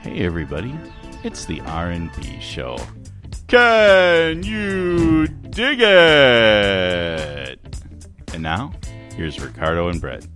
Hey everybody, it's the R&B show. Can you dig it? And now, here's Ricardo and Brett.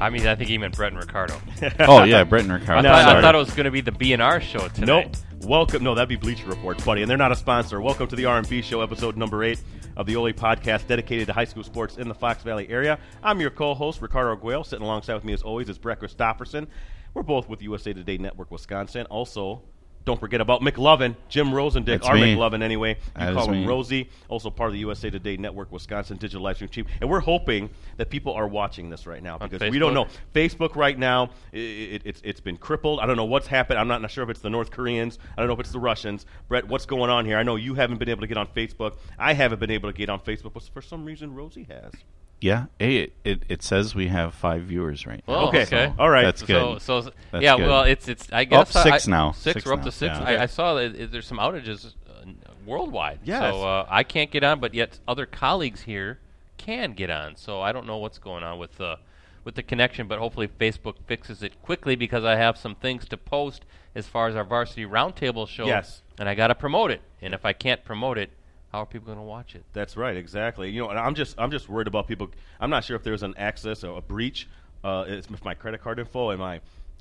I mean, I think he meant Brett and Ricardo. Oh yeah, Brett and Ricardo. I, thought, I thought it was going to be the B&R show tonight. Nope. Welcome. No, that'd be Bleacher Report, buddy. And they're not a sponsor. Welcome to the R&B Show, episode number eight of the Ole podcast, dedicated to high school sports in the Fox Valley area. I'm your co-host Ricardo Arguello. Sitting alongside with me, as always, is Brett Christopherson. We're both with USA Today Network Wisconsin. Also, don't forget about McLovin, Jim Rosandick, That's our me. McLovin anyway. You That call him me. Rosie, also part of the USA Today Network Wisconsin digital live stream team. And we're hoping that people are watching this right now because we don't know. Facebook right now, i it, it's it's been crippled. I don't know what's happened. I'm not, not sure if it's the North Koreans. I don't know if it's the Russians. Brett, what's going on here? I know you haven't been able to get on Facebook. I haven't been able to get on Facebook, but for some reason Rosie has. Yeah, hey, it, it, it says we have five viewers right now. Well, Okay. okay. All right. That's good. So, so That's yeah, good. well, it's it's. I guess Oh, I- six now. Six, Six we're up to six. yeah. I, I saw that it- there's some outages uh, worldwide. Yes. So uh, I can't get on, but yet other colleagues here can get on. So I don't know what's going on with the with the connection, but hopefully Facebook fixes it quickly because I have some things to post as far as our varsity roundtable show. Yes. And I got to promote it. And if I can't promote it, how are people going to watch it? That's right, exactly. You know, and I'm just I'm just worried about people. I'm not sure if there's an access or a breach. Uh, if my credit card info and my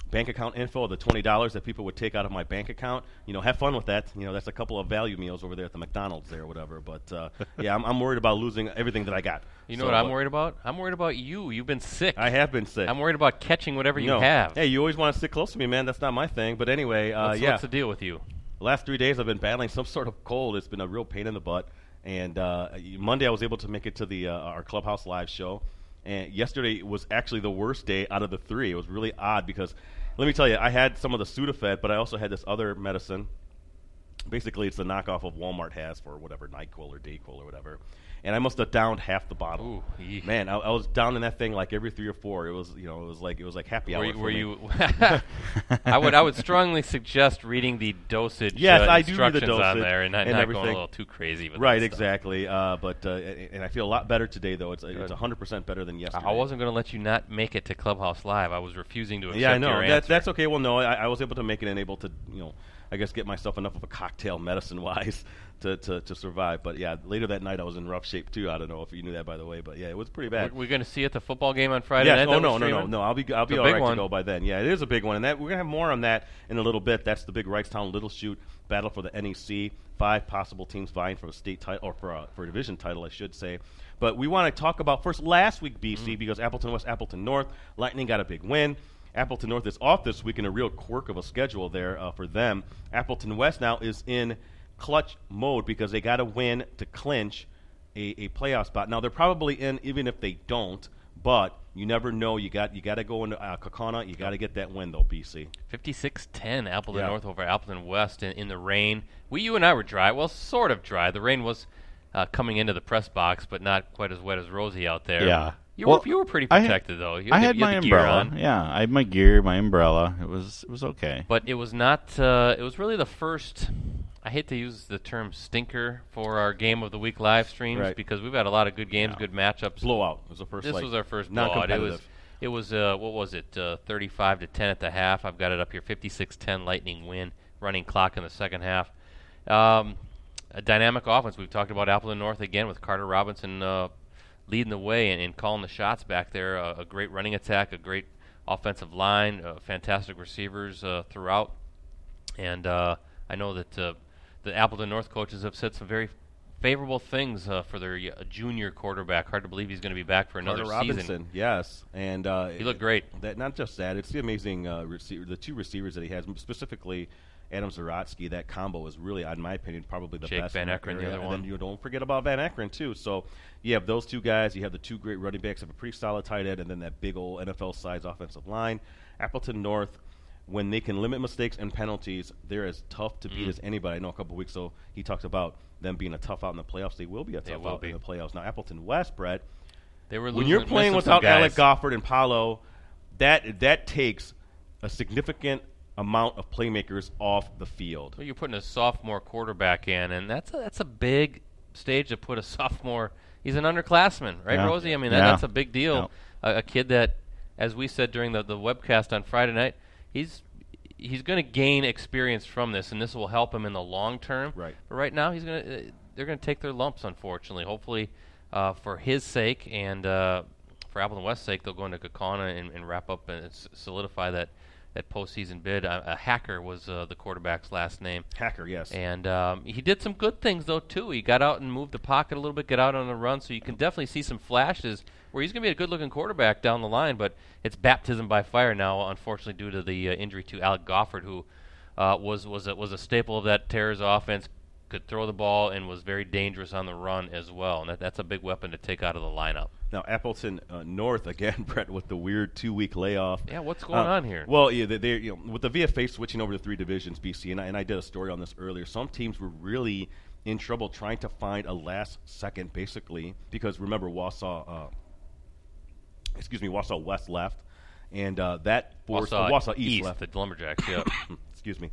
bank account info, the twenty dollars that people would take out of my bank account. You know, have fun with that. You know, that's a couple of value meals over there at the McDonald's there or whatever. But uh, yeah, I'm, I'm worried about losing everything that I got. You know So, what I'm uh, worried about? I'm worried about you. You've been sick. I have been sick. I'm worried about catching whatever you no. have. Hey, you always want to sit close to me, man. That's not my thing. But anyway, uh, what's, yeah. what's the deal with you? Last three days I've been battling some sort of cold. It's been a real pain in the butt. And uh, Monday I was able to make it to the uh, our clubhouse live show, and yesterday was actually the worst day out of the three. It was really odd because, let me tell you, I had some of the Sudafed, but I also had this other medicine. Basically, it's the knockoff of Walmart has for whatever Nyquil or Dayquil or whatever. And I must have downed half the bottle. Ooh. Man, I, I was down in that thing like every three or four. It was, you know, it was like it was like happy hour. Were you, for were you I would I would strongly suggest reading the dosage Yes, uh, I do read the instructions on there and not, and not everything. going a little too crazy with Right, exactly. Uh, but uh, and I feel a lot better today, though. It's it's Good. 100 percent better than yesterday. I wasn't going to let you not make it to Clubhouse Live. I was refusing to accept Yeah, I know. That, that's okay. Well, no, I, I was able to make it and able to, you know, I guess get myself enough of a cocktail medicine wise to, to, to survive. But yeah, later that night I was in rough shape too. I don't know if you knew that by the way, but yeah, it was pretty bad. We're, we're going to see at the football game on Friday Yes. night. Oh no, no, no, no. I'll be I'll be It's a all right one. to go by then. Yeah, it is a big one, and that we're gonna have more on that in a little bit. That's the big Wrightstown Little Chute battle for the NEC. Five possible teams vying for a state title or for a, for a division title, I should say. But we want to talk about first last week BC Mm-hmm. because Appleton West, Appleton North, Lightning got a big win. Appleton North is off this week in a real quirk of a schedule there uh, for them. Appleton West now is in clutch mode because they got to win to clinch a, a playoff spot. Now they're probably in even if they don't, but you never know. You got you got to go into uh, Kaukauna. You got to get that win though, BC. 56-10 Appleton Yeah. North over Appleton West in, in the rain. We, you and I were dry. Well, sort of dry. The rain was uh, coming into the press box, but not quite as wet as Rosie out there. Yeah. You, Well, were, you were pretty I had- protected, though. You I had you my the gear umbrella. on. Yeah, I had my gear, my umbrella. It was it was okay. But it was not. Uh, it was really the first. I hate to use the term stinker for our game of the week live streams Right. because we've had a lot of good games, Yeah. good matchups. Blowout was the first. This like, was our first blowout. It was. It was. Uh, what was it? Uh, Thirty-five to ten at the half. I've got it up here. 56-10 Lightning win. Running clock in the second half. Um, a dynamic offense. We've talked about Appleton North again with Carter Robinson uh, leading the way and, and calling the shots back there. Uh, a great running attack, a great offensive line, uh, fantastic receivers uh, throughout. And uh, I know that uh, the Appleton North coaches have said some very favorable things uh, for their uh, junior quarterback. Hard to believe he's going to be back for another Carter season. Robinson, yes, and uh, He looked great. That not just that; it's the amazing uh, receiver, the two receivers that he has, specifically Adam Zaratsky. That combo is really, in my opinion, probably the Jake best. Van in the other and one. you don't forget about Van Ekeren too. So you have those two guys. You have the two great running backs. Have a pretty solid tight end, and then that big old NFL size offensive line. Appleton North. When they can limit mistakes and penalties, they're as tough to Mm. beat as anybody. I know a couple weeks ago he talked about them being a tough out in the playoffs. They will be a tough out be. in the playoffs. Now Appleton West, Brett, They were when you're playing without Alec. Gofford and Paolo, that that takes a significant amount of playmakers off the field. Well, you're putting a sophomore quarterback in, and that's a, that's a big stage to put a sophomore he's an underclassman, right, Yeah. Rosie? I mean, that, Yeah. that's a big deal. A, a kid that, as we said during the, the webcast on Friday night, he's he's going to gain experience from this, and this will help him in the long term. Right. But right now, he's going to uh, they're going to take their lumps, unfortunately. Hopefully, uh, for his sake and uh, for Appleton West's sake, they'll go into Kaukauna and, and wrap up and solidify that that postseason bid. Uh, a hacker was uh, the quarterback's last name. Hacker, yes. And um, he did some good things though too. He got out and moved the pocket a little bit, get out on the run, so you can definitely see some flashes where he's going to be a good-looking quarterback down the line. But it's baptism by fire now, unfortunately, due to the uh, injury to Alec Gofford, who uh, was was a, was a staple of that Terrors offense. Could throw the ball and was very dangerous on the run as well, and that, that's a big weapon to take out of the lineup. Now Appleton uh, North again, Brett, with the weird two-week layoff. Yeah, what's going Uh, on here? Well, yeah, they, they, you know, with the VFA switching over to three divisions, BC, and I, and I did a story on this earlier. Some teams were really in trouble trying to find a last second, basically, because remember Wausau, uh, excuse me, Wausau West left, and uh, that forced Wausau, uh, Wausau East, left. the Lumberjacks. Yeah. excuse me,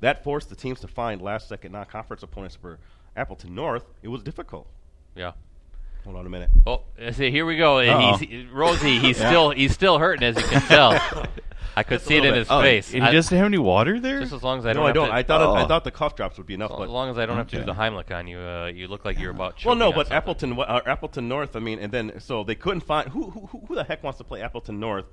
that forced the teams to find last second non-conference opponents for Appleton North. It was difficult. yeah. Hold on a minute. Oh, I see, here we go. Uh-oh. He's, Rosie, he's still he's still hurting, as you can tell. I could Just see it in little his. Oh, face. He I- doesn't have any water there. just as long as I don't. no, I don't. To, I thought it- I Oh. thought the cough drops would be enough, as but long as I don't have to do the Heimlich on you, uh, you look like you're about. Well, no, but. Appleton, uh, Appleton North. I mean, and then so they couldn't find who who, who the heck wants to play Appleton North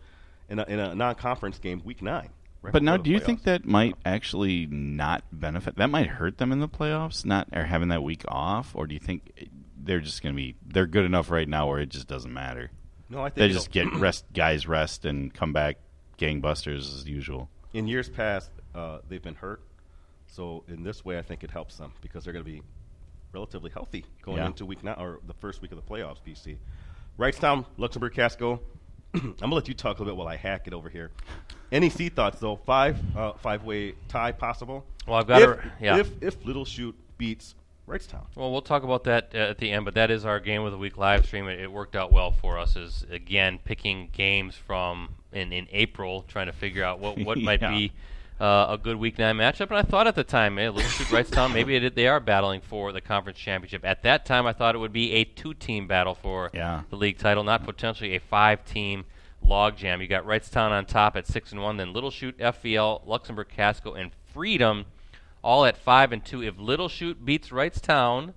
in a, in a non-conference game week nine. right But now, do the you think that might actually not benefit? That might hurt them in the playoffs, not or having that week off, or do you think they're just going to be they're good enough right now where it just doesn't matter? No, I think They just get rest, guys rest, and come back gangbusters as usual. in years past uh, they've been hurt. So in this way, I think it helps them because they're going to be relatively healthy going Yeah. into week nine or the first week of the playoffs. BC, Wrightstown, Luxemburg, Casco. I'm gonna let you talk a little bit while I hack it over here. NEC thoughts though? Five uh, five way tie possible. Well, I've got if, to- yeah. if if Little Chute beats Wrightstown. Well, we'll talk about that uh, at the end, but that is our game of the week live stream. It, it worked out well for us. Is again picking games from in, in April, trying to figure out what what might be uh, a good week nine matchup. And I thought at the time, eh, Little Chute Wrightstown, maybe it, they are battling for the conference championship. At that time, I thought it would be a two-team battle for Yeah. the league title, not potentially a five-team logjam. You got Wrightstown on top at six and one, then Little Chute, FVL, Luxemburg, Casco, and Freedom, all at five and two. If Little Chute beats Wrightstown,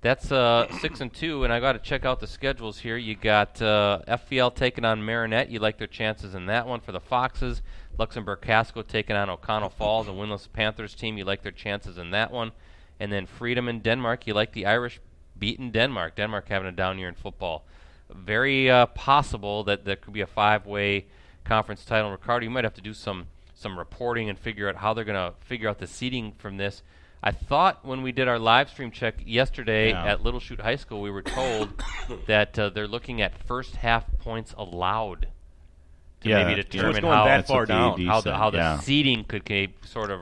that's uh, six and two, and I got to check out the schedules here. You got uh, FVL taking on Marinette. You like their chances in that one for the Foxes. Luxemburg Casco taking on Oconto Falls, a winless Panthers team. You like their chances in that one. And then Freedom in Denmark. You like the Irish beating Denmark. Denmark having a down year in football. Very uh, possible that there could be a five-way conference title. Ricardo, you might have to do some some reporting and figure out how they're going to figure out the seeding from this. I thought when we did our live stream check yesterday Yeah. at Little Chute High School, we were told that uh, they're looking at first half points allowed to Yeah, maybe determine how that far down. How the how the yeah. seeding could sort of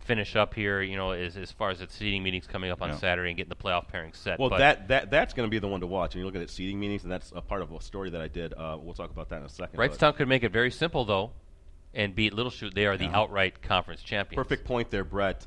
finish up here. You know, as as far as the seeding meetings coming up on Yeah. Saturday and getting the playoff pairings set. Well, but that, that that's going to be the one to watch. And you look at seeding meetings, and that's a part of a story that I did. Uh, we'll talk about that in a second. Wrightstown could make it very simple though, and beat Little Chute. They are the outright conference champions. Perfect point there, Brett.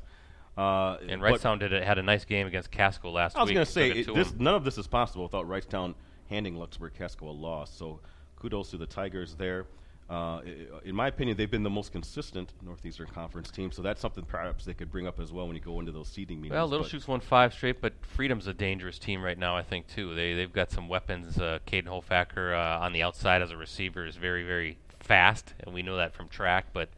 Uh, And Wrightstown did a, had a nice game against Casco last week. I was going to say Took it it, to this, none of this is possible without Wrightstown handing Luxemburg Casco a loss. So kudos to the Tigers there. Uh, in my opinion, they've been the most consistent Northeastern Conference team. So that's something perhaps they could bring up as well when you go into those seeding meetings. Well, Little Chute's won five straight, but Freedom's a dangerous team right now. I think too. They they've got some weapons. Uh, Caden Hofacker uh, on the outside as a receiver is very very fast, and we know that from track. But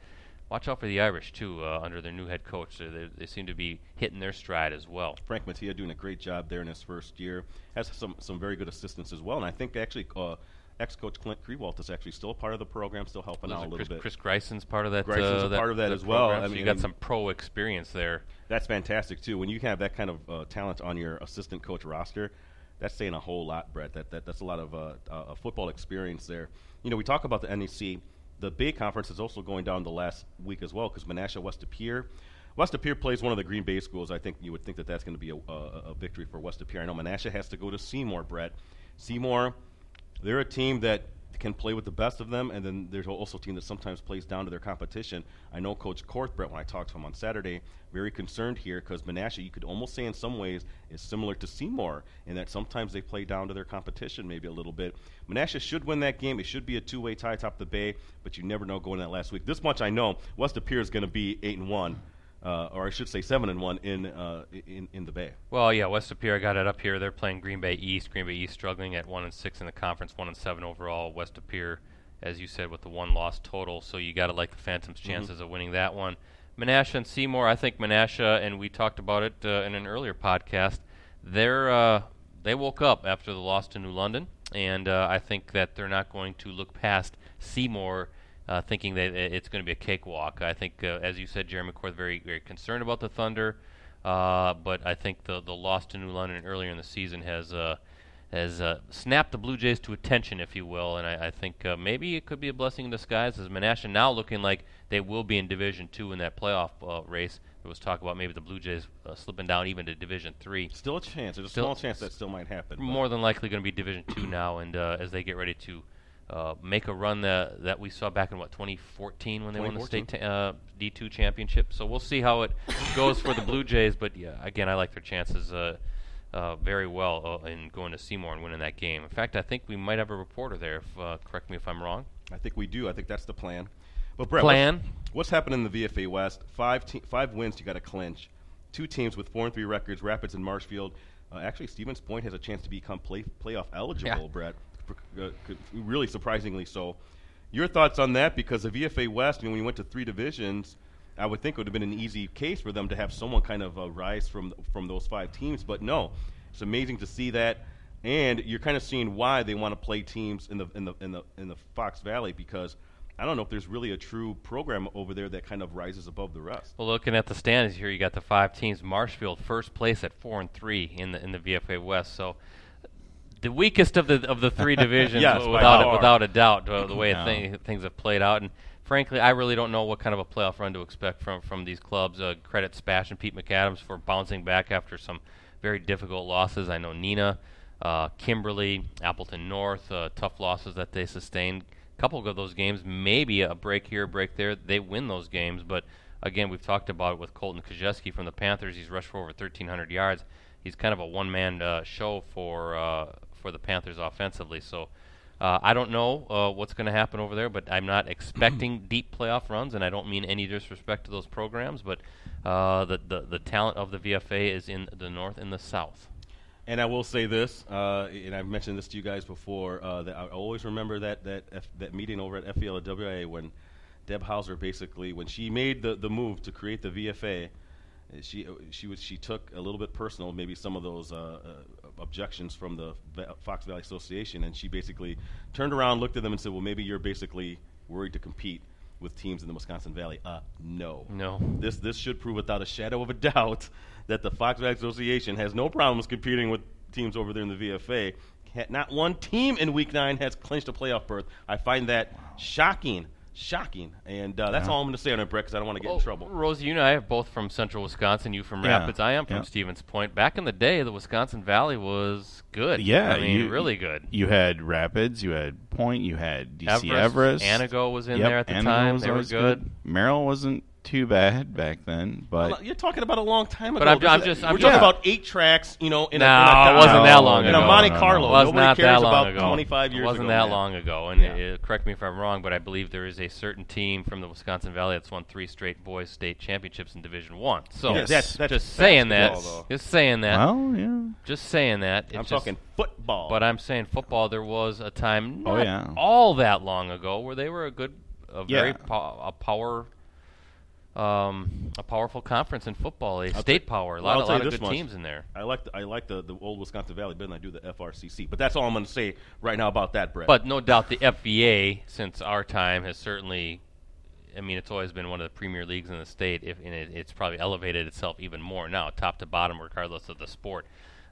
watch out for the Irish too uh, under their new head coach. They, they, they seem to be hitting their stride as well. Frank Mattia doing a great job there in his first year. Has some some very good assistants as well, and I think actually uh, ex-coach Clint Krewalt is actually still a part of the program, still helping out a little Chris, bit. Chris Greison's part of that. Greison's uh, that, part of that that as well. I so you got some pro experience there. That's fantastic too. When you have that kind of uh, talent on your assistant coach roster, that's saying a whole lot, Brett. That, that that's a lot of uh, uh, football experience there. You know, we talk about the NEC. The big conference is also going down the last week as well because Menasha West De Pere. West De Pere plays one of the Green Bay schools. I think you would think that that's going to be a, a, a victory for West De Pere. I know Menasha has to go to Seymour, Brett. Seymour, they're a team that can play with the best of them, and then there's also a team that sometimes plays down to their competition. I know Coach Korthbrett, when I talked to him on Saturday, very concerned here because Menasha, you could almost say in some ways, is similar to Seymour in that sometimes they play down to their competition maybe a little bit. Menasha should win that game. It should be a two-way tie top the Bay, but you never know going that last week. This much I know: West De Pere is going to be eight and one uh, or I should say seven and one in uh, in in the Bay. Well, yeah, West De Pere got it up here. They're playing Green Bay East. Green Bay East struggling at one and six in the conference, one and seven overall. West De Pere, as you said, with the one loss total. So you got to like the Phantoms' mm-hmm. chances mm-hmm. of winning that one. Menasha and Seymour, I think Menasha, and we talked about it uh, in an earlier podcast. They're uh, they woke up after the loss to New London, and uh, I think that they're not going to look past Seymour uh, thinking that it's going to be a cakewalk. I think, uh, as you said, Jeremy McCord very very concerned about the Thunder, uh, but I think the the loss to New London earlier in the season has uh, has uh, snapped the Blue Jays to attention, if you will, and I, I think uh, maybe it could be a blessing in disguise as Menasha now looking like they will be in Division Two in that playoff race. There was talk about maybe the Blue Jays slipping down even to Division Three. Still a chance. There's a still small chance that still might happen. More than likely going to be Division Two now, and as they get ready to uh, make a run that that we saw back in what 2014 when they won the state ta- uh, D2 championship. So we'll see how it goes for the Blue Jays. But yeah, again, I like their chances uh, uh very well uh, in going to Seymour and winning that game. In fact, I think we might have a reporter there. If, correct me if I'm wrong. I think we do. I think that's the plan. But Brett, plan. What's, what's happening in the VFA West? Five te- five wins. You got to clinch. Two teams with four and three records. Rapids and Marshfield. actually, Stevens Point has a chance to become play- playoff eligible. Yeah. Brett really surprisingly so. Your thoughts on that? Because the VFA West, mean, when you went to three divisions, I would think it would have been an easy case for them to have someone kind of uh, rise from from those five teams. But no, it's amazing to see that, and you're kind of seeing why they want to play teams in the in the in the in the Fox Valley because. I don't know if there's really a true program over there that kind of rises above the rest. Well, looking at the standings here, you got the five teams. Marshfield first place at four and three in the in the VFA West. So the weakest of the of the three divisions, yes, without a, without a doubt, uh, the way th- things have played out. And frankly, I really don't know what kind of a playoff run to expect from from these clubs. Uh, credit Spash and Pete McAdams for bouncing back after some very difficult losses. I know Neenah, uh, Kimberly, Appleton North, uh, tough losses that they sustained. A couple of those games, maybe a break here, a break there. They win those games, but again, we've talked about it with Colton Kajeski from the Panthers. He's rushed for over 1,300 yards. He's kind of a one-man uh, show for uh, for the Panthers offensively. So uh, I don't know uh, what's going to happen over there, but I'm not expecting deep playoff runs, and I don't mean any disrespect to those programs, but uh, the, the the talent of the VFA is in the north and the south. And I will say this, uh, and I've mentioned this to you guys before. Uh, that I always remember that that F- that meeting over at FELWA when Deb Hauser basically when she made the the move to create the VFA she she was she took a little bit personal, maybe some of those uh, uh, objections from the Fox Valley Association, and she basically turned around, looked at them, and said, "Well, maybe you're basically worried to compete with teams in the Wisconsin Valley." Uh, no, no. This this should prove without a shadow of a doubt that the Fox Valley Association has no problems competing with teams over there in the VFA. Not one team in Week Nine has clinched a playoff berth. I find that shocking shocking. And uh, that's yeah. all I'm going to say on it, Brett, because I don't want to get well, in trouble. Rosie, you and I are both from central Wisconsin. You from yeah. Rapids. I am from yeah. Stevens Point. Back in the day, the Wisconsin Valley was good. Yeah. I mean, you, really good. You had Rapids, you had Point, you had DC Everest. Everest. Antigo was in yep, there at the Antigo time. Was they were good. good. Merrill wasn't too bad back then, but well, you're talking about a long time ago. But I'm, I'm just I'm we're talking about eight tracks, you know, in no, a, it wasn't that long in ago. In a Monte Carlo, no, no, nobody not cares that long about ago. 25 years. It wasn't ago, that man. long ago, and yeah. it, correct me if I'm wrong, but I believe there is a certain team from the Wisconsin Valley that's won three straight boys state championships in Division One. So yes. that's, that's just saying that. Though. Just saying that. Well, yeah. Just saying that. I'm just, talking football. But I'm saying football. There was a time, oh yeah, all that long ago, where they were a good, a very yeah. po- a power um, a powerful conference in football, a I'll state power. A lot, well, a lot of good much. teams in there. I like the, I like the, the old Wisconsin Valley better than I do the FRCC. But that's all I'm going to say right now about that, Brett. But no doubt the FVA, since our time, has certainly. I mean, it's always been one of the premier leagues in the state. If and it, it's probably elevated itself even more now, top to bottom, regardless of the sport.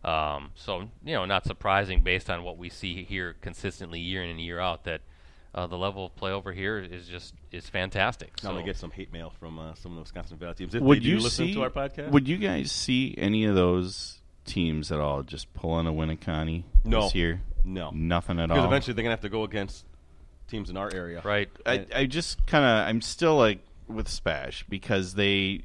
Um, so you know, not surprising based on what we see here consistently year in and year out that uh, the level of play over here is just is fantastic. So. I'm gonna get some hate mail from uh, some of the Wisconsin Valley teams. If would you listen see, to our podcast? Would you guys see any of those teams at all just pulling a Winneconne no. this year? No, nothing at because all. Because eventually they're gonna have to go against teams in our area. Right. I, I just kind of I'm still like with Spash because they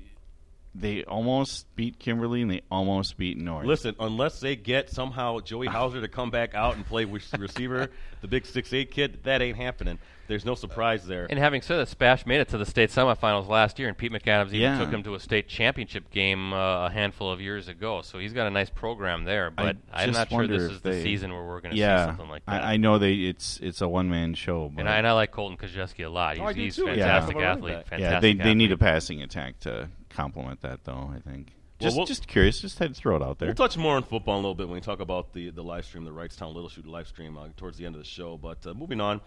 they almost beat Kimberly and they almost beat North. Listen, unless they get somehow Joey Hauser to come back out and play with receiver, the big six eight kid, that ain't happening. There's no surprise there. And having said that, Spash made it to the state semifinals last year, and Pete McAdams even Yeah. took him to a state championship game uh, a handful of years ago. So he's got a nice program there. But I I'm not sure this if is the season where we're going to see yeah, something like that. I, I know they it's it's a one man show, but and, I, and I like Colton Kojeski a lot. He's, Oh, he's too. a fantastic Yeah. athlete. Yeah, Fantastic yeah, they they need a passing attack to complement that though. I think. Well, Just we'll- just curious, just had to throw it out there. We'll touch more on football in a little bit when we talk about the, the live stream, the Wrightstown Little Chute live stream uh, towards the end of the show. But uh, moving on,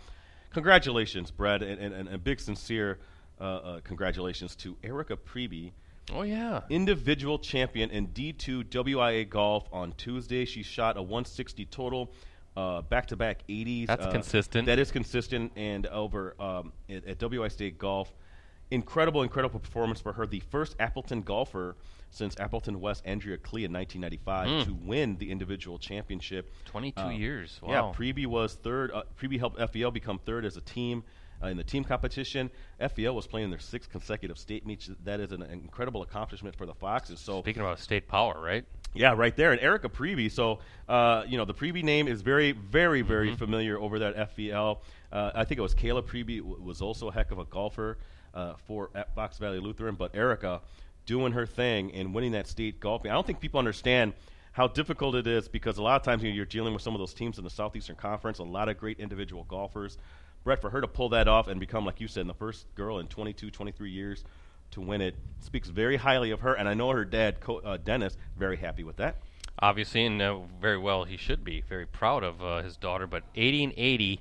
congratulations, Brad, and, and, and a big sincere uh, uh, congratulations to Erika Priebe, Oh, yeah. individual champion in D2 WIA golf on Tuesday. She shot a 160 total, uh, back-to-back 80s. That's uh, consistent. That is consistent, and over um, at, at WI State Golf, incredible, incredible performance for her. The first Appleton golfer since Appleton West Andrea Klee in 1995 Mm. to win the individual championship. 22 Uh, years. Wow. Yeah, Priebe was third. Uh, Priebe helped FVL become third as a team uh, in the team competition. FVL was playing their sixth consecutive state meets. That is an incredible accomplishment for the Foxes. So Speaking about state power, right? yeah, right there. And Erika Priebe. So, uh, you know, the Priebe name is very, very, very Mm-hmm. familiar over that at FVL. Uh, I think it was Kayla Priebe w- was also a heck of a golfer uh, for at Fox Valley Lutheran. But Erika doing her thing and winning that state golf. I don't think people understand how difficult it is because a lot of times you know, you're dealing with some of those teams in the Southeastern Conference, a lot of great individual golfers. Brett, for her to pull that off and become, like you said, the first girl in 22, 23 years to win it speaks very highly of her. And I know her dad, Co- uh, Dennis, very happy with that. Obviously, and uh, very well he should be. Very proud of uh, his daughter. But 80 and 80,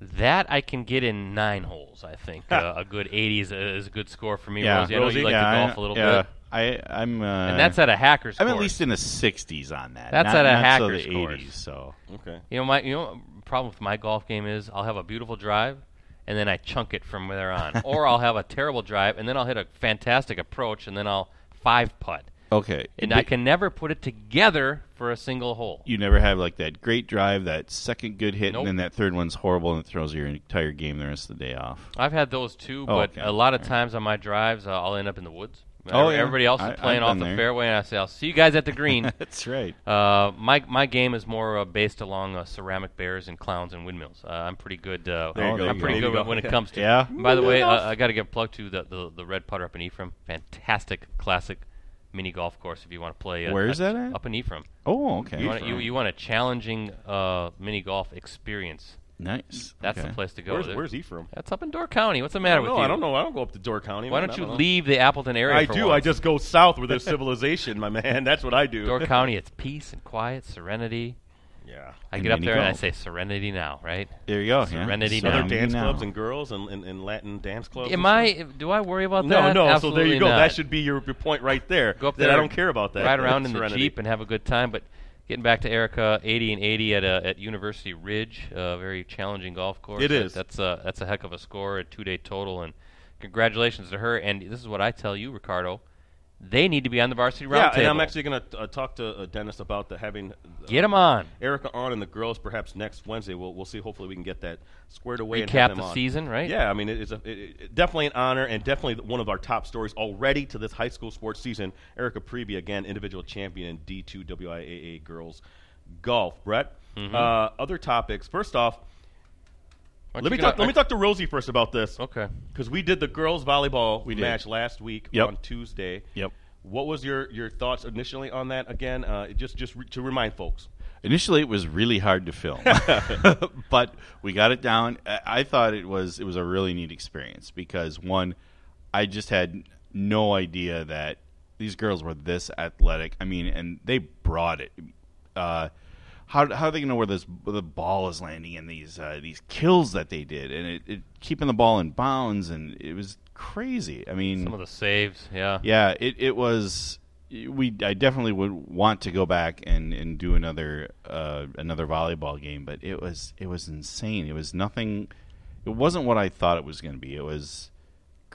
that I can get in nine holes, I think. uh, a good 80 is a, is a good score for me, yeah, Rosie. I know Rosie, you like yeah, to golf I- a little yeah, bit. I I'm uh, And that's at a hacker score. I'm at least in the 60s on that. That's not, at a not hacker so the scores. 80s. So Okay. You know, my you know what problem with my golf game is I'll have a beautiful drive, and then I chunk it from there on, or I'll have a terrible drive, and then I'll hit a fantastic approach, and then I'll five putt, okay, and But I can never put it together for a single hole. You never have like that great drive, that second good hit, Nope. and then that third one's horrible and it throws your entire game the rest of the day off. I've had those too, Oh, but okay. a lot of times on my drives, uh, I'll end up in the woods. Oh, yeah. Everybody else is playing I've off the there. fairway, and I say, "I'll see you guys at the green." That's right. Uh, my my game is more uh, based along uh, ceramic bears and clowns and windmills. Uh, I'm pretty good. Uh, There you. I'm you pretty go. good There you when go. it comes to. Yeah. By the way, uh, I got to give a plug to the, the the red putter up in Ephraim. Fantastic, classic mini golf course if you want to play. Uh, Where is that at? Up in Ephraim. Oh, okay. You want, you, you want a challenging uh, mini golf experience. nice. That's okay. the place to go. Where's, There- where's he from? That's up in Door County. What's the matter with know. you? I don't know. I don't go up to Door County. Why man. don't I you know. leave the Appleton area? I for do. I just go south where there's civilization, my man. That's what I do. Door County. It's peace and quiet, serenity. Yeah. I And get up mini there and I say serenity now, right? There you go. Serenity yeah. now. Other Serenity dance now. clubs and girls and, and, and Latin dance clubs. Am I? Do I worry about No, that? no. No, so there you go. not. That should be your, your point right there. go up that there. I don't care about that. Ride around in the jeep and have a good time. But getting back to Erika, 80 and 80 at uh, at University Ridge, a very challenging golf course. It That- is. That's a that's a heck of a score, a two day total, and congratulations to her. And this is what I tell you, Ricardo. They need to be on the varsity Yeah, roundtable. and I'm actually going to uh, talk to uh, Dennis about the having uh, get them on. Erika on and the girls perhaps next Wednesday. We'll we'll see. Hopefully we can get that squared away and Recap have them the on. season, right? Yeah, I mean it is a, it, it- definitely an honor and definitely one of our top stories already to this high school sports season. Erika Priebe again, individual champion in D2 WIAA girls golf. Brett, Mm-hmm. uh, other topics. First off, Aren't let me gonna- talk. Let me talk to Rosie first about this Okay. because we did the girls volleyball We did. match last week Yep. on Tuesday. Yep. What was your, your thoughts initially on that? Again, uh, just just re- to remind folks. Initially, it was really hard to film, but we got it down. I I thought it was it was a really neat experience because one, I just had no idea that these girls were this athletic. I mean, and they brought it. Uh, how how are they going to know where this where the ball is landing and these uh, these kills that they did, and it, it keeping the ball in bounds, and it was crazy. I mean, Some of the saves, yeah. yeah, it, it was. We I definitely would want to go back and, and do another uh, another volleyball game, but it was it was insane. It was nothing. It wasn't what I thought it was going to be. It was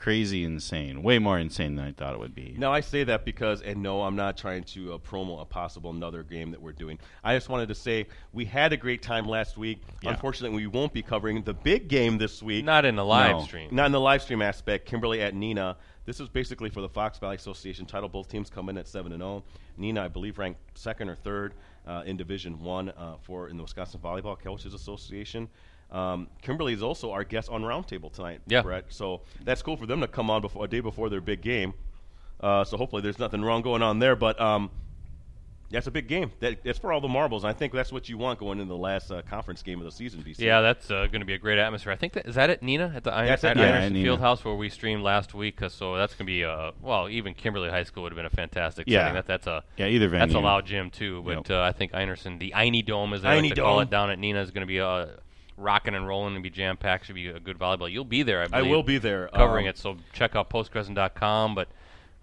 crazy insane, way more insane than I thought it would be. Now I say that because, and no, I'm not trying to uh, promo a possible another game that we're doing. I just wanted to say we had a great time last week. Yeah. Unfortunately, we won't be covering the big game this week. Not in the live No. stream. Not in the live stream aspect. Kimberly at Neenah. This is basically for the Fox Valley Association title. Both teams come in at seven and zero. Neenah, I believe, ranked second or third uh, in Division One uh, for in the Wisconsin Volleyball Coaches Association. Um, Kimberly is also our guest on Roundtable tonight, Yeah. Brett. So that's cool for them to come on before a day before their big game. Uh, so hopefully there's nothing wrong going on there. But um, that's a big game. That, that's for all the marbles. And I think that's what you want going into the last uh, conference game of the season. BC. Yeah, that's uh, going to be a great atmosphere. I think that is that it, Neenah, at the I- That's at it, yeah, Iverson. Fieldhouse where we streamed last week. So that's going to be uh, well, even Kimberly High School would have been a fantastic Yeah. setting. That that's a Yeah, either venue. that's a loud gym too. But Yep. uh, I think Einerson, the Einie Dome, as they like Einie to call it, down at Neenah is going to be uh, rocking and rolling and be jam packed. Should be a good volleyball. You'll be there, I believe, I will be there covering Um, it. So check out postcrescent.com. But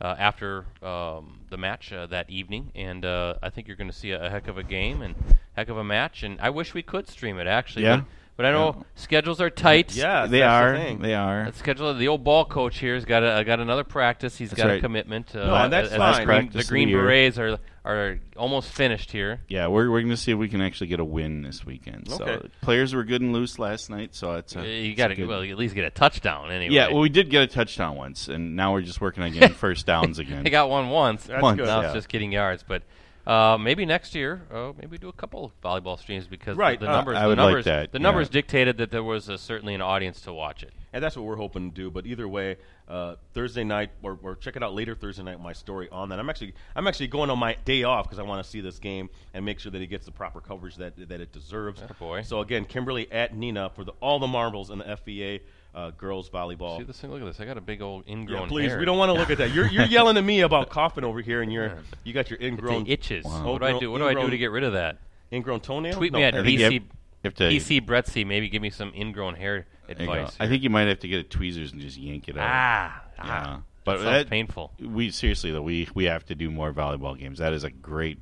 uh, after um, the match uh, that evening, and uh, I think you're going to see a, a heck of a game and heck of a match. And I wish we could stream it actually. Yeah. But, but I know Yeah. schedules are tight. Yeah, they that's the are. thing. They are. That schedule. The old ball coach here's got a, got another practice. He's That's got a commitment. Uh, No, that's as- as fine. The Green, the Green. Berets are are almost finished here. Yeah, we're, we're going to see if we can actually get a win this weekend. So players were good and loose last night, so it's a, Uh, you got to well, you at least get a touchdown anyway. Yeah, well, we did get a touchdown once, and now we're just working on getting first downs again. they got one once. That's Once, good. now yeah. it's just getting yards, but. Uh, maybe next year, uh, maybe do a couple volleyball streams because Right, the, uh, numbers, I the would like numbers, that, the yeah. numbers dictated that there was uh certainly an audience to watch it. And that's what we're hoping to do. But either way, uh, Thursday night or, or check it out later Thursday night. My story on that. I'm actually I'm actually going on my day off because I want to see this game and make sure that it gets the proper coverage that that it deserves. Attaboy. So again, Kimberly at Neenah for the, all the marbles in the FVA uh, girls volleyball. See this thing? Look at this. I got a big old yeah, ingrown please. hair. We don't want to look at that. You're you're yelling at me about coughing over here, and you're you got your It ingrown itches. Wow. What do I do? What do I do to get rid of that? ingrown toenail. Tweet No, me at I think you BC you have to- BC Brettsy. Maybe give me some ingrown hair There you go. advice. I think you might have to get a tweezers and just yank it out. ah, yeah. ah, But that that- painful. We seriously though, we we have to do more volleyball games. That is a great,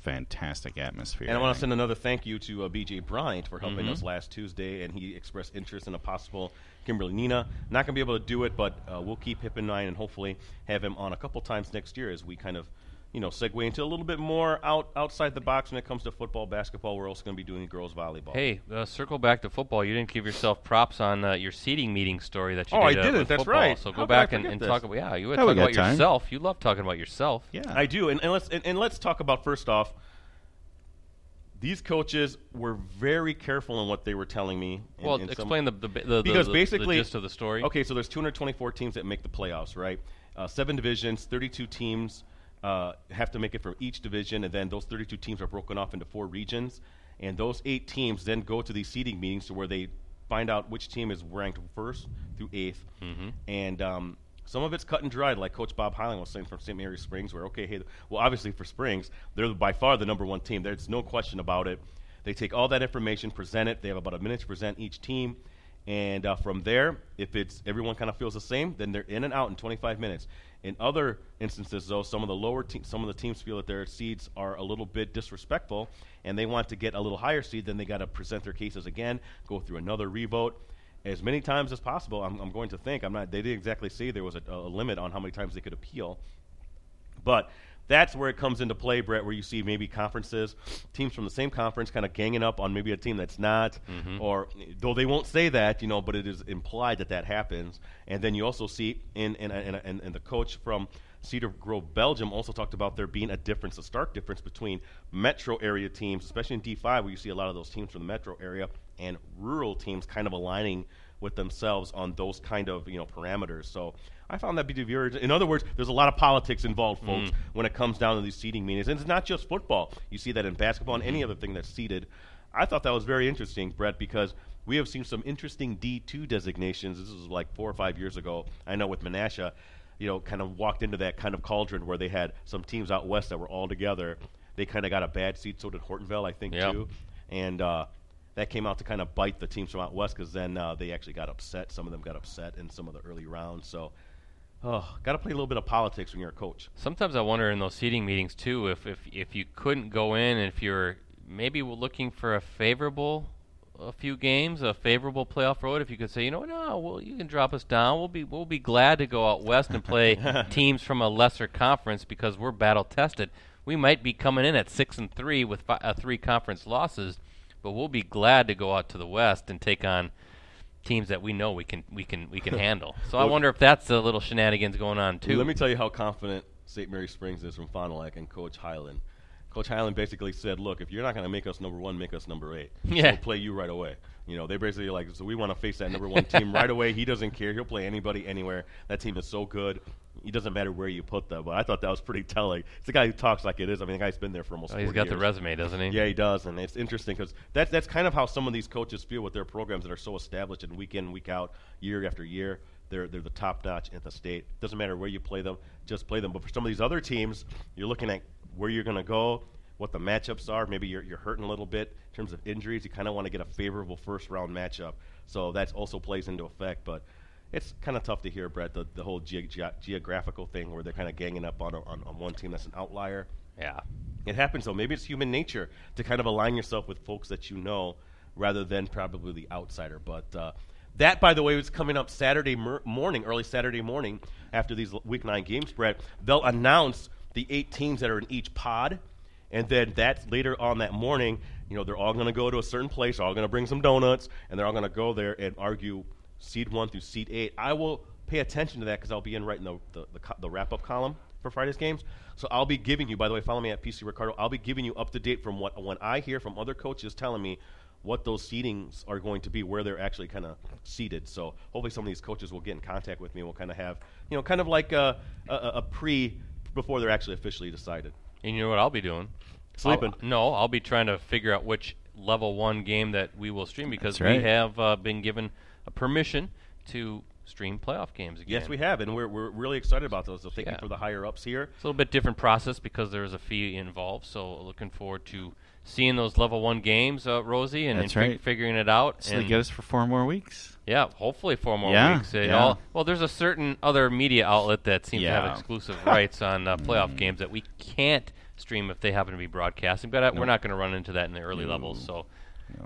fantastic atmosphere. And I want to send another thank you to uh, BJ Bryant for helping Mhm. us last Tuesday, and he expressed interest in a possible Kimberly Neenah. Not going to be able to do it, but uh, we'll keep hip in mind and hopefully have him on a couple times next year as we kind of, you know, segue into a little bit more out outside the box when it comes to football, basketball. We're also going to be doing girls volleyball. Hey, uh, circle back to football. You didn't give yourself props on uh, your seeding meeting story that you Oh, I did. uh, didn't. with That's football. right. So go could I back and, and talk about yeah. You would Yeah, we talk about time. yourself. You love talking about yourself. Yeah, I do, and, and let's and, and let's talk about first off. These coaches were very careful in what they were telling me. in- Well, in some- explain the, the, the because the, basically the gist of the story. Okay, so there's 224 teams that make the playoffs, right? Uh, seven divisions, 32 teams uh, have to make it from each division, and then those 32 teams are broken off into four regions, and those eight teams then go to these seeding meetings to where they find out which team is ranked first through 8th Mhm. and um, some of it's cut and dried, like Coach Bob Hyland was saying from St. Mary's Springs, where okay, hey, well, obviously for Springs, they're by far the number one team. There's no question about it. They take all that information, present it. They have about a minute to present each team, and uh, from there, if it's everyone kind of feels the same, then they're in and out in 25 minutes. In other instances, though, some of the lower te- some of the teams feel that their seeds are a little bit disrespectful, and they want to get a little higher seed. Then they got to present their cases again, go through another revote as many times as possible. I'm, I'm going to think. I'm not. They didn't exactly say there was a, a limit on how many times they could appeal, but that's where it comes into play, Brett. Where you see maybe conferences, teams from the same conference, kind of ganging up on maybe a team that's not, Mhm. or though they won't say that, you know, but it is implied that that happens. And then you also see in in, in, in, in the coach from. Cedar Grove, Belgium, also talked about there being a difference, a stark difference between metro area teams, especially in D5, where you see a lot of those teams from the metro area, and rural teams kind of aligning with themselves on those kind of you know parameters. So I found that to be very. In other words, there's a lot of politics involved, folks, Mm. when it comes down to these seeding meetings, and it's not just football. You see that in basketball and any other thing that's seeded. I thought that was very interesting, Brett, because we have seen some interesting D2 designations. This was like four or five years ago. I know with Menasha, you know, kind of walked into that kind of cauldron where they had some teams out west that were all together. They kind of got a bad seed. So did Hortonville, I think, Yeah. too. And uh, that came out to kind of bite the teams from out west because then uh, they actually got upset. Some of them got upset in some of the early rounds. So, oh, got to play a little bit of politics when you're a coach. Sometimes I wonder in those seeding meetings too if if if you couldn't go in and if you're maybe looking for a favorable a few games, a favorable playoff road, if you could say, you know, no, well, you can drop us down. We'll be we'll be glad to go out west and play teams from a lesser conference because we're battle tested. We might be coming in at six and three with fi- uh, three conference losses, but we'll be glad to go out to the west and take on teams that we know we can we can we can handle. So I wonder if that's a little shenanigans going on too. Let me tell you how confident St. Mary Springs is from Fond du Lac and Coach Hyland. Coach Hyland basically said, "Look, if you're not going to make us number one, make us number eight. Yeah. We'll play you right away." You know, they basically like, so we want to face that number one team right away. He doesn't care; he'll play anybody, anywhere. That team is so good. It doesn't matter where you put them. But I thought that was pretty telling. It's the guy who talks like it is. I mean, the guy's been there for almost. Oh, he's 40 got the resume, doesn't he? Yeah, he does, and it's interesting because that's that's kind of how some of these coaches feel with their programs that are so established and week in, week out, year after year. They're they're the top notch at the state. Doesn't matter where you play them, just play them. But for some of these other teams, you're looking at where you're going to go, what the matchups are. Maybe you're you're hurting a little bit in terms of injuries. You kind of want to get a favorable first round matchup, so that also plays into effect. But it's kind of tough to hear, Brett, the, the whole ge- ge- geographical thing where they're kind of ganging up on, a, on on one team that's an outlier. Yeah. It happens though. Maybe it's human nature to kind of align yourself with folks that you know rather than probably the outsider. But uh, that, by the way, is coming up Saturday mer- morning, early Saturday morning after these l- week nine games, Brett. They'll announce the eight teams that are in each pod. And then that's later on that morning, you know, they're all going to go to a certain place, all going to bring some donuts, and they're all going to go there and argue seed one through seed eight. I will pay attention to that because I'll be in writing the, the, the, co- the wrap up column for Friday's games. So I'll be giving you, by the way, follow me at PC Ricardo. I'll be giving you up to date from what when I hear from other coaches telling me what those seedings are going to be, where they're actually kind of seated. So hopefully some of these coaches will get in contact with me. and We'll kind of have, you know, kind of like a, a, a pre before they're actually officially decided. And you know what I'll be doing? Sleeping. I'll- no, I'll be trying to figure out which level one game that we will stream because right. we have uh, been given a permission to stream playoff games again. Yes, we have, and we're, we're really excited about those. So thank Yeah. you for the higher ups here. It's a little bit different process because there is a fee involved. So looking forward to seeing those level one games, uh, Rosie, and, That's and fig- right. figuring it out. So they get us for four more weeks. yeah, hopefully four more Yeah, weeks. Yeah. all- well, there's a certain other media outlet that seems to have exclusive rights on uh, Mm. playoff games that we can't stream if they happen to be broadcasting. But uh, we're not going to run into that in the early levels. So,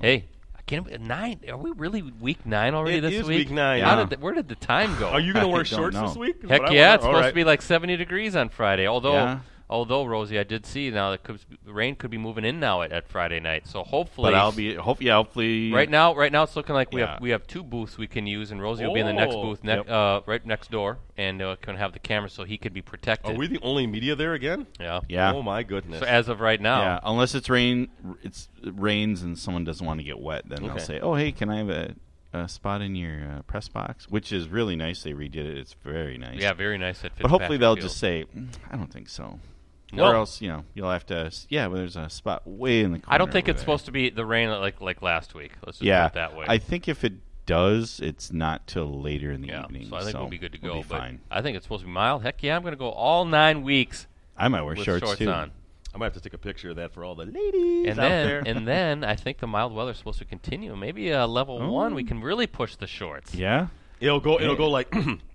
hey, I can't nine. Are we really week nine already It this is week? week nine, How yeah. did the, where did the time go? Are you going to wear shorts know. this week? Is Heck yeah! It's all supposed right. to be like 70 degrees on Friday. Although, Yeah. Although Rosie, I did see now that could, rain could be moving in now at, at Friday night. So hopefully, But I'll be hope yeah, hopefully right now. Right now, it's looking like we Yeah. have we have two booths we can use, and Rosie will be in the next Oh, booth, ne- yep. uh, right next door, and uh, can have the camera so he could be protected. Are we the only media there again? yeah. Yeah. Oh my goodness. So as of right now, Yeah, unless it's rain, it's it rains and someone doesn't want to get wet, then Okay. they'll say, "Oh, hey, can I have a, a spot in your uh, press box?" Which is really nice. They redid it. It's very nice. yeah, very nice at but hopefully they'll Field. just say, "Mm, "I don't think so," No. or else you know you'll have to. Yeah, but there's a spot way in the corner. I don't think it's there. supposed to be the rain like like last week. Let's just Yeah, put it that way. I think if it does, it's not till later in the yeah, evening. so I think we'll be good to go. We'll be but fine. I think it's supposed to be mild. Heck yeah, I'm going to go all nine weeks I might wear with shorts, shorts too. on. I might have to take a picture of that for all the ladies And out then, there. and then I think the mild weather is supposed to continue. Maybe uh, level Oh. one, we can really push the shorts. Yeah, it'll go. It'll go like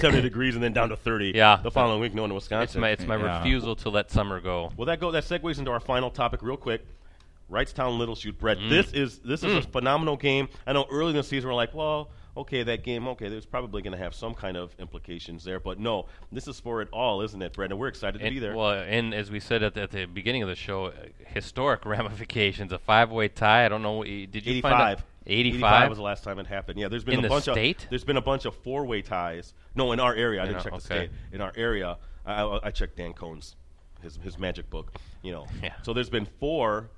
seventy degrees and then down to thirty. Yeah. The following week, going to It's Wisconsin. my it's my Yeah. refusal to let summer go. well, that go that segues into our final topic real quick. Wrightstown Little Chute, Brett. Mm. This is this is a phenomenal game. I know early in the season we're like, well, okay, that game, okay, there's probably going to have some kind of implications there, but no, this is for it all, isn't it, Brett? And we're excited to be there. Well, and as we said at the, at the beginning of the show, uh, historic ramifications. A five-way tie. I don't know. what you- Did you find out? 85. 85. was the last time it happened. Yeah, there's been In a bunch state? of there's been a bunch of four-way ties. No, in our area. I In didn't our- check the okay. state. In our area, I, I, I checked Dan Cohn's his his magic book. You know. Yeah. So there's been four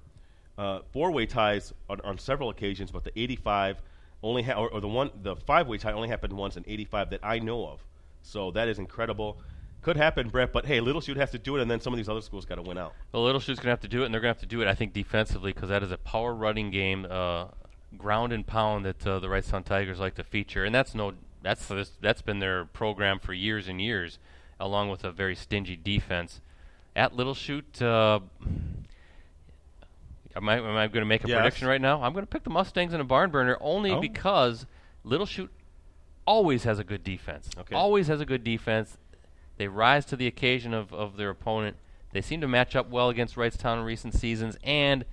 uh, four-way ties on, on several occasions, but the 85 only ha- or, or the one the five-way tie only happened once in 85 that I know of. So that is incredible. Could happen, Brett, but hey, Little Chute has to do it, and then some of these other schools got to win out. Well, Little Chute's going to have to do it, and they're going to have to do it, I think, defensively because that is a power running game, uh, ground and pound that uh, the Wrightstown Tigers like to feature, and that's no that's that's been their program for years and years, along with a very stingy defense. At Little Chute, uh, am I am I going to make a Yes. prediction right now? I'm going to pick the Mustangs in a barn burner only Oh. because Little Chute always has a good defense. Okay. Always has a good defense. They rise to the occasion of, of their opponent. They seem to match up well against Wrightstown in recent seasons, and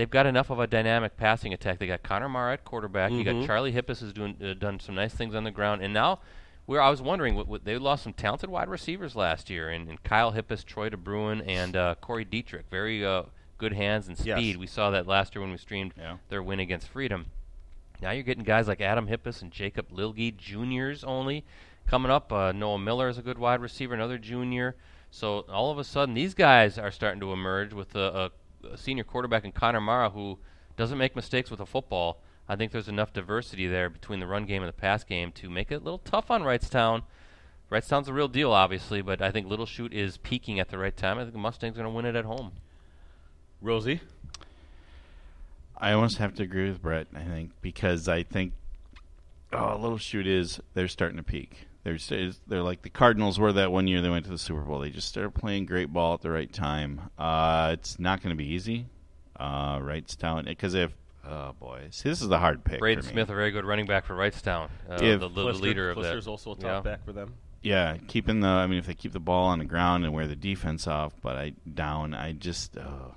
they've got enough of a dynamic passing attack. They got Connor Marr at quarterback. You Mhm. got Charlie Hippis has doing uh, done some nice things on the ground, and now. Where I was wondering, what, what, they lost some talented wide receivers last year, and, and Kyle Hippis, Troy DeBruin, and uh, Corey Dietrich. Very uh, good hands and Yes. speed. We saw that last year when we streamed Yeah. their win against Freedom. Now you're getting guys like Adam Hippis and Jacob Lilge juniors only coming up. Uh, Noah Miller is a good wide receiver, another junior. So all of a sudden, these guys are starting to emerge with a, a senior quarterback in Connor Mara who doesn't make mistakes with a football. I think there's enough diversity there between the run game and the pass game to make it a little tough on Wrightstown. Wrightstown's a real deal, obviously, but I think Little Chute is peaking at the right time. I think the Mustangs are going to win it at home. Rosie, I almost have to agree with Brett. I think because I think oh, Little Chute is they're starting to peak. They're they're like the Cardinals were that one year they went to the Super Bowl. They just started playing great ball at the right time. Uh, it's not going to be easy. Uh, Wrightstown because if oh boy, see, this is the hard pick. Braden. Smith, a very good running back for Wrightstown, uh, If- the, the Clister- leader of that. Clister's also a top Yeah. back for them. Yeah, keeping the. I mean, if they keep the ball on the ground and wear the defense off, but I down. I just. Uh,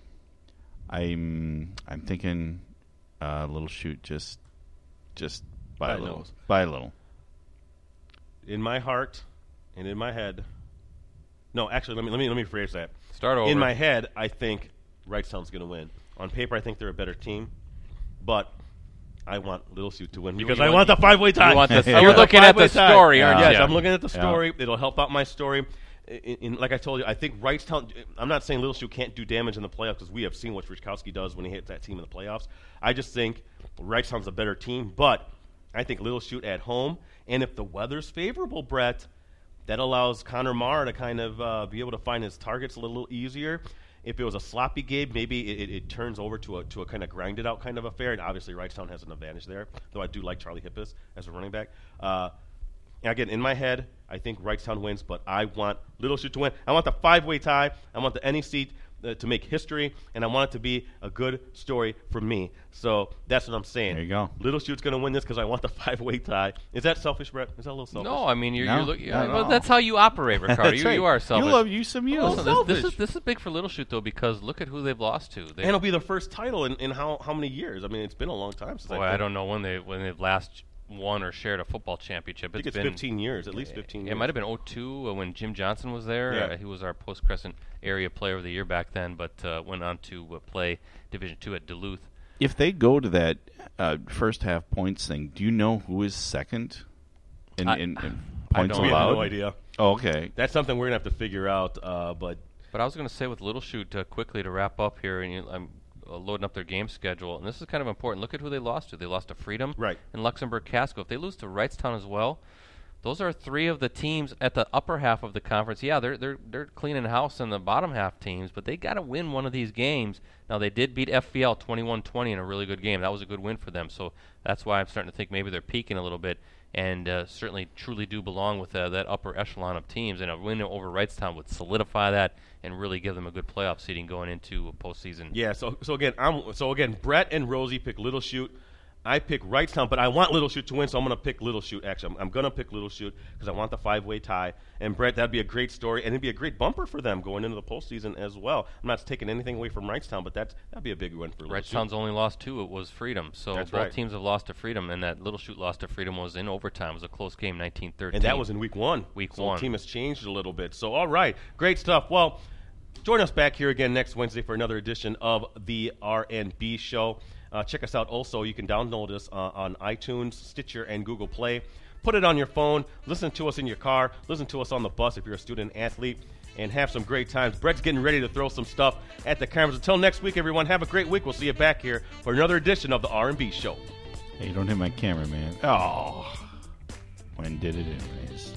I'm. I'm thinking. Uh, Little Chute just. Just by By a little. nose. By a little. In my heart and in my head. No, actually, let me let me let me phrase that. Start over. In my head, I think Wrightstown's going to win. On paper, I think they're a better team, but I want Little Chute to win because you I want- want the five way tie. you want the- I you're want looking at five-way the tie. story, aren't yes, you? I'm looking at the Yeah. story. It'll help out my story. In, in- like I told you, I think Wrightstown. I'm not saying Little Chute can't do damage in the playoffs because we have seen what Richkowski does when he hits that team in the playoffs. I just think Wrightstown's a better team, but I think Little Chute at home, and if the weather's favorable, Brett, that allows Connor Marr to kind of uh, be able to find his targets a little easier. If it was a sloppy game, maybe it, it, it turns over to a to a kind of grinded out kind of affair, and obviously Wrightstown has an advantage there. Though I do like Charlie Hippis as a running back. Uh, and again, in my head, I think Wrightstown wins, but I want Little Chute to win. I want the five-way tie. I want the NEC uh, to make history, and I want it to be a good story for me. So that's what I'm saying. There you go. Little Chute's going to win this because I want the five-way tie. Is that selfish, Brett? Is that a little selfish? No, I mean you're, No, you're looking. not at well, that's how you operate, Ricardo. That's you, right. you are selfish. You love you some you. Listen, this, this is this is big for Little Chute though because look at who they've lost to. They, And it'll be the first title in, in how, how many years? I mean, it's been a long time since boy, I, I don't know when they when they've last won or shared a football championship. I think it's been 15 years, at least 15 years. It might have been 02 uh, when Jim Johnson was there. Yeah. Uh, he was our Post Crescent Area Player of the Year back then, but uh, went on to uh, play Division Two at Duluth. If they go to that uh, first half points thing, do you know who is second in, I- in, in I points don't. We allowed? have no idea. Oh, okay. That's something we're going to have to figure out, uh, but But I was going to say with Little Chute uh, quickly to wrap up here, and you, I'm uh, loading up their game schedule, and this is kind of important. Look at who they lost to. They lost to Freedom Right. and Luxemburg Casco. If they lose to Wrightstown as well, those are three of the teams at the upper half of the conference. Yeah, they're they're they're cleaning house in the bottom half teams, but they got to win one of these games. Now they did beat FVL 21-20 in a really good game. That was a good win for them. So that's why I'm starting to think maybe they're peaking a little bit, and uh, certainly truly do belong with uh, that upper echelon of teams. And a win over Wrightstown would solidify that and really give them a good playoff seeding going into a postseason. yeah. So so again, I'm so again, Brett and Rosie pick Little Chute. I pick Wrightstown, but I want Little Chute to win, so I'm going to pick Little Chute. Actually, I'm, I'm going to pick Little Chute because I want the five-way tie. And Brett, that'd be a great story, and it'd be a great bumper for them going into the postseason as well. I'm not taking anything away from Wrightstown, but that's that'd be a big win for Little Chute. Wrightstown's only lost two. It was Freedom. So That's both right. teams have lost to Freedom, and that Little Chute lost to Freedom was in overtime. It was a close game, 1913. And that was in week one. Week so one. The team has changed a little bit. So, all right. Great stuff. Well, join us back here again next Wednesday for another edition of the R&B Show. Uh, check us out also. You can download us uh, on iTunes, Stitcher, and Google Play. Put it on your phone. Listen to us in your car. Listen to us on the bus if you're a student athlete. And have some great times. Brett's getting ready to throw some stuff at the cameras. Until next week, everyone, have a great week. We'll see you back here for another edition of the R&B Show. Hey, don't hit my camera, man. Oh, when did it anyways?